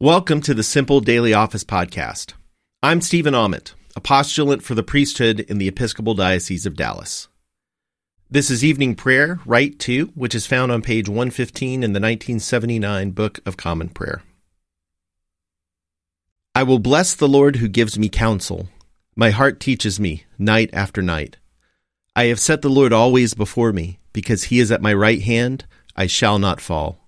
Welcome to the Simple Daily Office Podcast. I'm Stephen Ament, a postulant for the priesthood in the Episcopal Diocese of Dallas. This is evening prayer, Rite 2, which is found on page 115 in the 1979 Book of Common Prayer. I will bless the Lord who gives me counsel. My heart teaches me night after night. I have set the Lord always before me, because he is at my right hand, I shall not fall.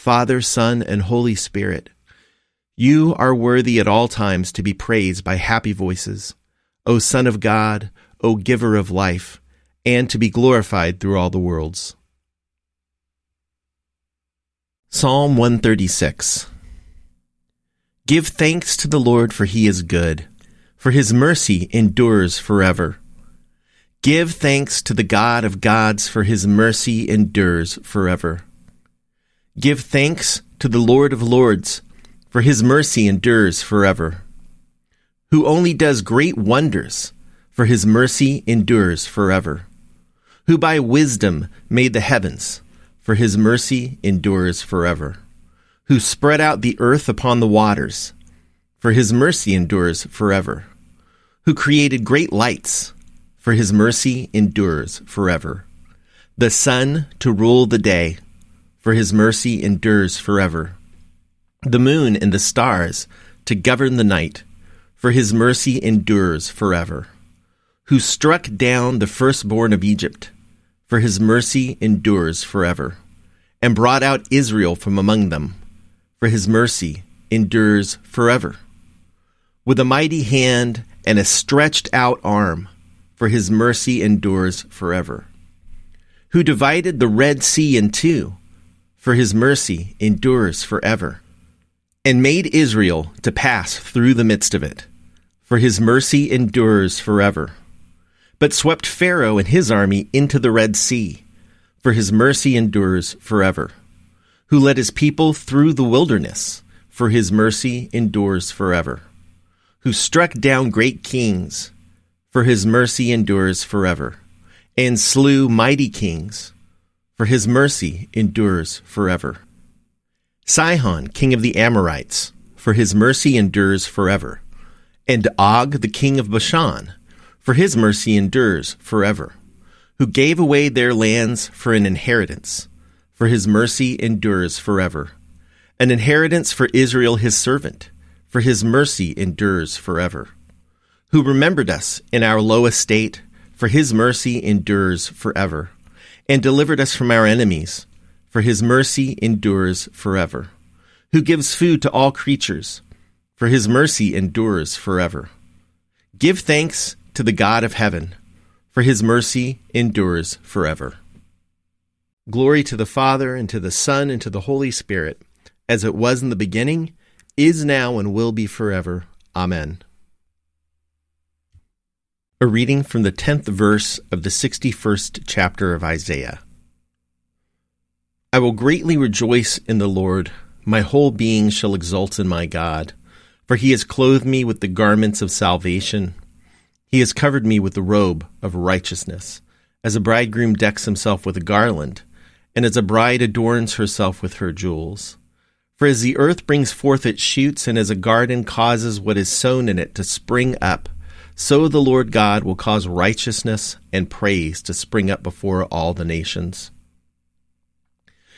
Father, Son, and Holy Spirit. You are worthy at all times to be praised by happy voices, O Son of God, O Giver of life, and to be glorified through all the worlds. Psalm 136 Give thanks to the Lord, for he is good, for his mercy endures forever. Give thanks to the God of gods, for his mercy endures forever. Give thanks to the Lord of Lords, for his mercy endures forever. Who only does great wonders, for his mercy endures forever. Who by wisdom made the heavens, for his mercy endures forever. Who spread out the earth upon the waters, for his mercy endures forever. Who created great lights, for his mercy endures forever. The sun to rule the day for his mercy endures forever. The moon and the stars to govern the night, for his mercy endures forever. Who struck down the firstborn of Egypt, for his mercy endures forever, and brought out Israel from among them, for his mercy endures forever. With a mighty hand and a stretched out arm, for his mercy endures forever. Who divided the Red Sea in two, for his mercy endures forever, and made Israel to pass through the midst of it, for his mercy endures forever, but swept Pharaoh and his army into the Red Sea, for his mercy endures forever, who led his people through the wilderness, for his mercy endures forever, who struck down great kings, for his mercy endures forever, and slew mighty kings, for his mercy endures forever. Sihon, king of the Amorites, for his mercy endures forever. And Og, the king of Bashan, for his mercy endures forever. Who gave away their lands for an inheritance, for his mercy endures forever. An inheritance for Israel his servant, for his mercy endures forever. Who remembered us in our low estate, for his mercy endures forever and delivered us from our enemies, for his mercy endures forever. Who gives food to all creatures, for his mercy endures forever. Give thanks to the God of heaven, for his mercy endures forever. Glory to the Father, and to the Son, and to the Holy Spirit, as it was in the beginning, is now, and will be forever. Amen. A reading from the 10th verse of the 61st chapter of Isaiah. I will greatly rejoice in the Lord. My whole being shall exult in my God. For he has clothed me with the garments of salvation. He has covered me with the robe of righteousness, as a bridegroom decks himself with a garland, and as a bride adorns herself with her jewels. For as the earth brings forth its shoots, and as a garden causes what is sown in it to spring up, so the Lord God will cause righteousness and praise to spring up before all the nations.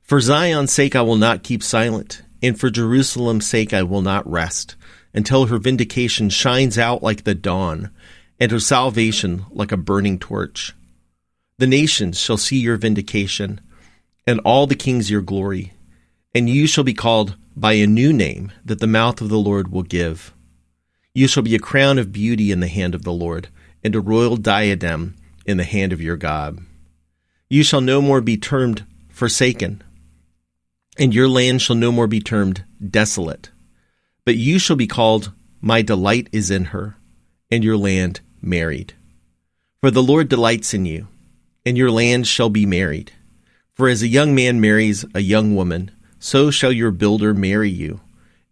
For Zion's sake I will not keep silent, and for Jerusalem's sake I will not rest until her vindication shines out like the dawn, and her salvation like a burning torch. The nations shall see your vindication, and all the kings your glory, and you shall be called by a new name that the mouth of the Lord will give. You shall be a crown of beauty in the hand of the Lord, and a royal diadem in the hand of your God. You shall no more be termed forsaken, and your land shall no more be termed desolate but you shall be called, My delight is in her, and your land married. For the Lord delights in you, and your land shall be married. For as a young man marries a young woman, so shall your builder marry you.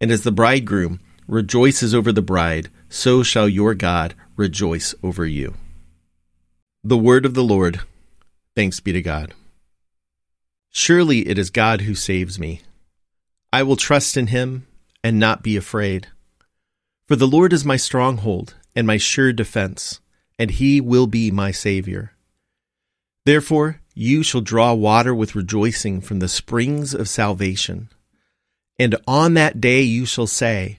And as the bridegroom rejoices over the bride, so shall your God rejoice over you. The word of the Lord. Thanks be to God. Surely it is God who saves me. I will trust in him and not be afraid. For the Lord is my stronghold and my sure defense, and he will be my Savior. Therefore, you shall draw water with rejoicing from the springs of salvation. And on that day you shall say,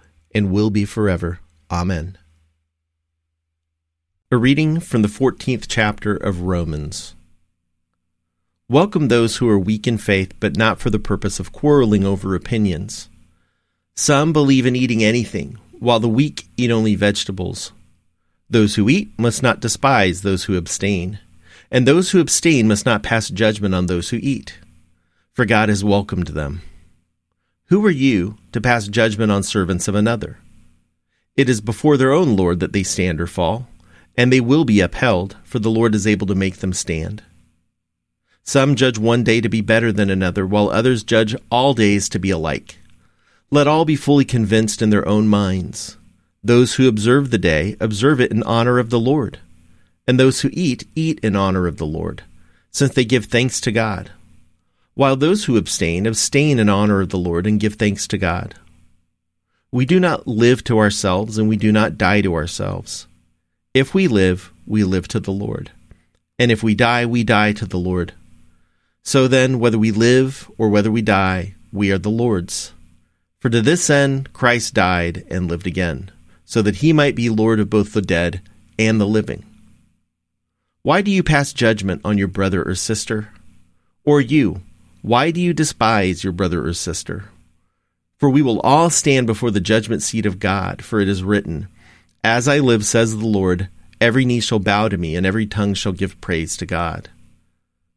and will be forever. Amen. A reading from the 14th chapter of Romans. Welcome those who are weak in faith, but not for the purpose of quarreling over opinions. Some believe in eating anything, while the weak eat only vegetables. Those who eat must not despise those who abstain, and those who abstain must not pass judgment on those who eat, for God has welcomed them. Who are you to pass judgment on servants of another? It is before their own Lord that they stand or fall, and they will be upheld, for the Lord is able to make them stand. Some judge one day to be better than another, while others judge all days to be alike. Let all be fully convinced in their own minds. Those who observe the day observe it in honor of the Lord, and those who eat eat in honor of the Lord, since they give thanks to God. While those who abstain abstain in honor of the Lord and give thanks to God. We do not live to ourselves, and we do not die to ourselves. If we live, we live to the Lord. And if we die, we die to the Lord. So then, whether we live or whether we die, we are the Lord's. For to this end Christ died and lived again, so that he might be Lord of both the dead and the living. Why do you pass judgment on your brother or sister? Or you, why do you despise your brother or sister? For we will all stand before the judgment seat of God, for it is written, As I live, says the Lord, every knee shall bow to me, and every tongue shall give praise to God.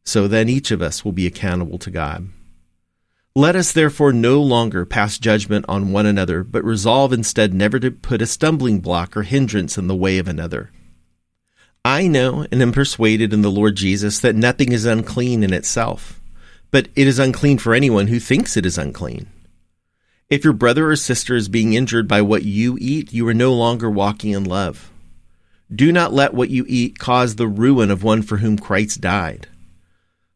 So then each of us will be accountable to God. Let us therefore no longer pass judgment on one another, but resolve instead never to put a stumbling block or hindrance in the way of another. I know and am persuaded in the Lord Jesus that nothing is unclean in itself, but it is unclean for anyone who thinks it is unclean. If your brother or sister is being injured by what you eat, you are no longer walking in love. Do not let what you eat cause the ruin of one for whom Christ died.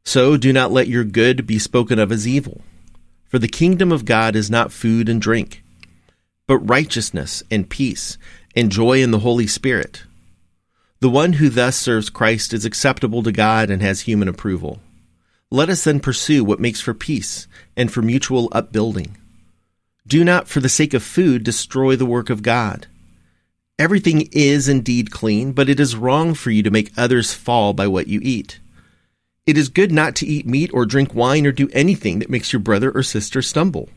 So do not let your good be spoken of as evil. For the kingdom of God is not food and drink, but righteousness and peace and joy in the Holy Spirit. The one who thus serves Christ is acceptable to God and has human approval. Let us then pursue what makes for peace and for mutual upbuilding. Do not, for the sake of food, destroy the work of God. Everything is indeed clean, but it is wrong for you to make others fall by what you eat. It is good not to eat meat or drink wine or do anything that makes your brother or sister stumble.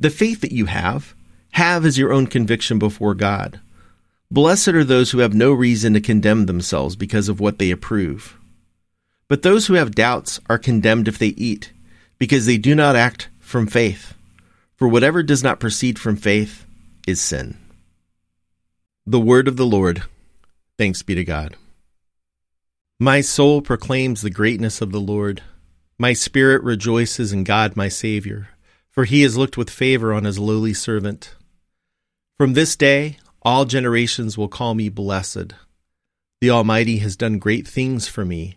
The faith that you have, Have as your own conviction before God. Blessed are those who have no reason to condemn themselves because of what they approve. But those who have doubts are condemned if they eat, because they do not act from faith. For whatever does not proceed from faith is sin. The word of the Lord. Thanks be to God. My soul proclaims the greatness of the Lord. My spirit rejoices in God my Savior, for he has looked with favor on his lowly servant. From this day, all generations will call me blessed. The Almighty has done great things for me,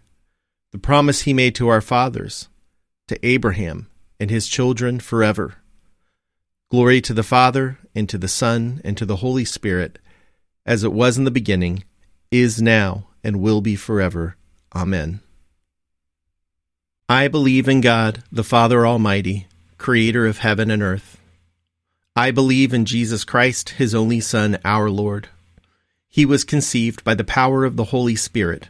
the promise he made to our fathers, to Abraham and his children forever. Glory to the Father, and to the Son, and to the Holy Spirit, as it was in the beginning, is now, and will be forever. Amen. I believe in God, the Father Almighty, creator of heaven and earth. I believe in Jesus Christ, his only Son, our Lord. He was conceived by the power of the Holy Spirit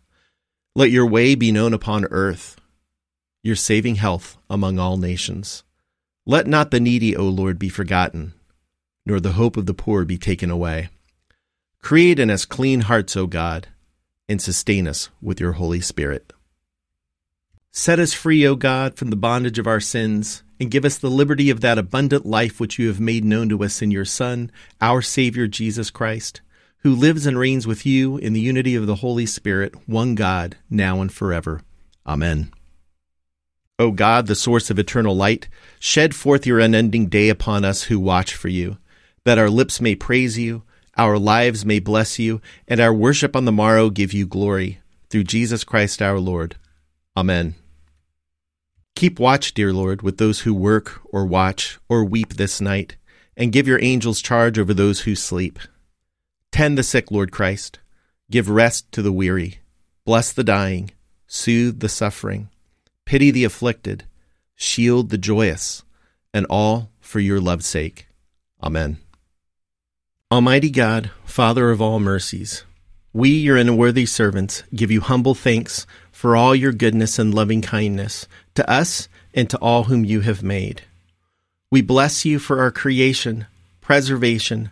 Let your way be known upon earth, your saving health among all nations. Let not the needy, O Lord, be forgotten, nor the hope of the poor be taken away. Create in us clean hearts, O God, and sustain us with your Holy Spirit. Set us free, O God, from the bondage of our sins, and give us the liberty of that abundant life which you have made known to us in your Son, our Savior Jesus Christ, who lives and reigns with you in the unity of the Holy Spirit, one God, now and forever. Amen. O God, the source of eternal light, shed forth your unending day upon us who watch for you, that our lips may praise you, our lives may bless you, and our worship on the morrow give you glory, through Jesus Christ our Lord. Amen. Keep watch, dear Lord, with those who work or watch or weep this night, and give your angels charge over those who sleep. Tend the sick, Lord Christ. Give rest to the weary. Bless the dying. Soothe the suffering. Pity the afflicted. Shield the joyous. And all for your love's sake. Amen. Almighty God, Father of all mercies, we, your unworthy servants, give you humble thanks for all your goodness and loving kindness to us and to all whom you have made. We bless you for our creation, preservation,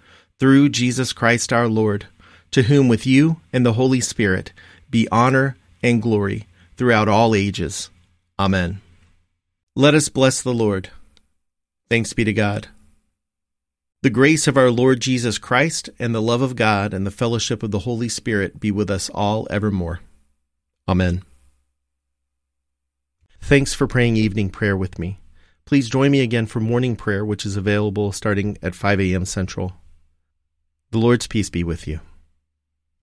through Jesus Christ our Lord, to whom with you and the Holy Spirit be honor and glory throughout all ages. Amen. Let us bless the Lord. Thanks be to God. The grace of our Lord Jesus Christ and the love of God and the fellowship of the Holy Spirit be with us all evermore. Amen. Thanks for praying evening prayer with me. Please join me again for morning prayer, which is available starting at 5 a.m. Central. The Lord's peace be with you.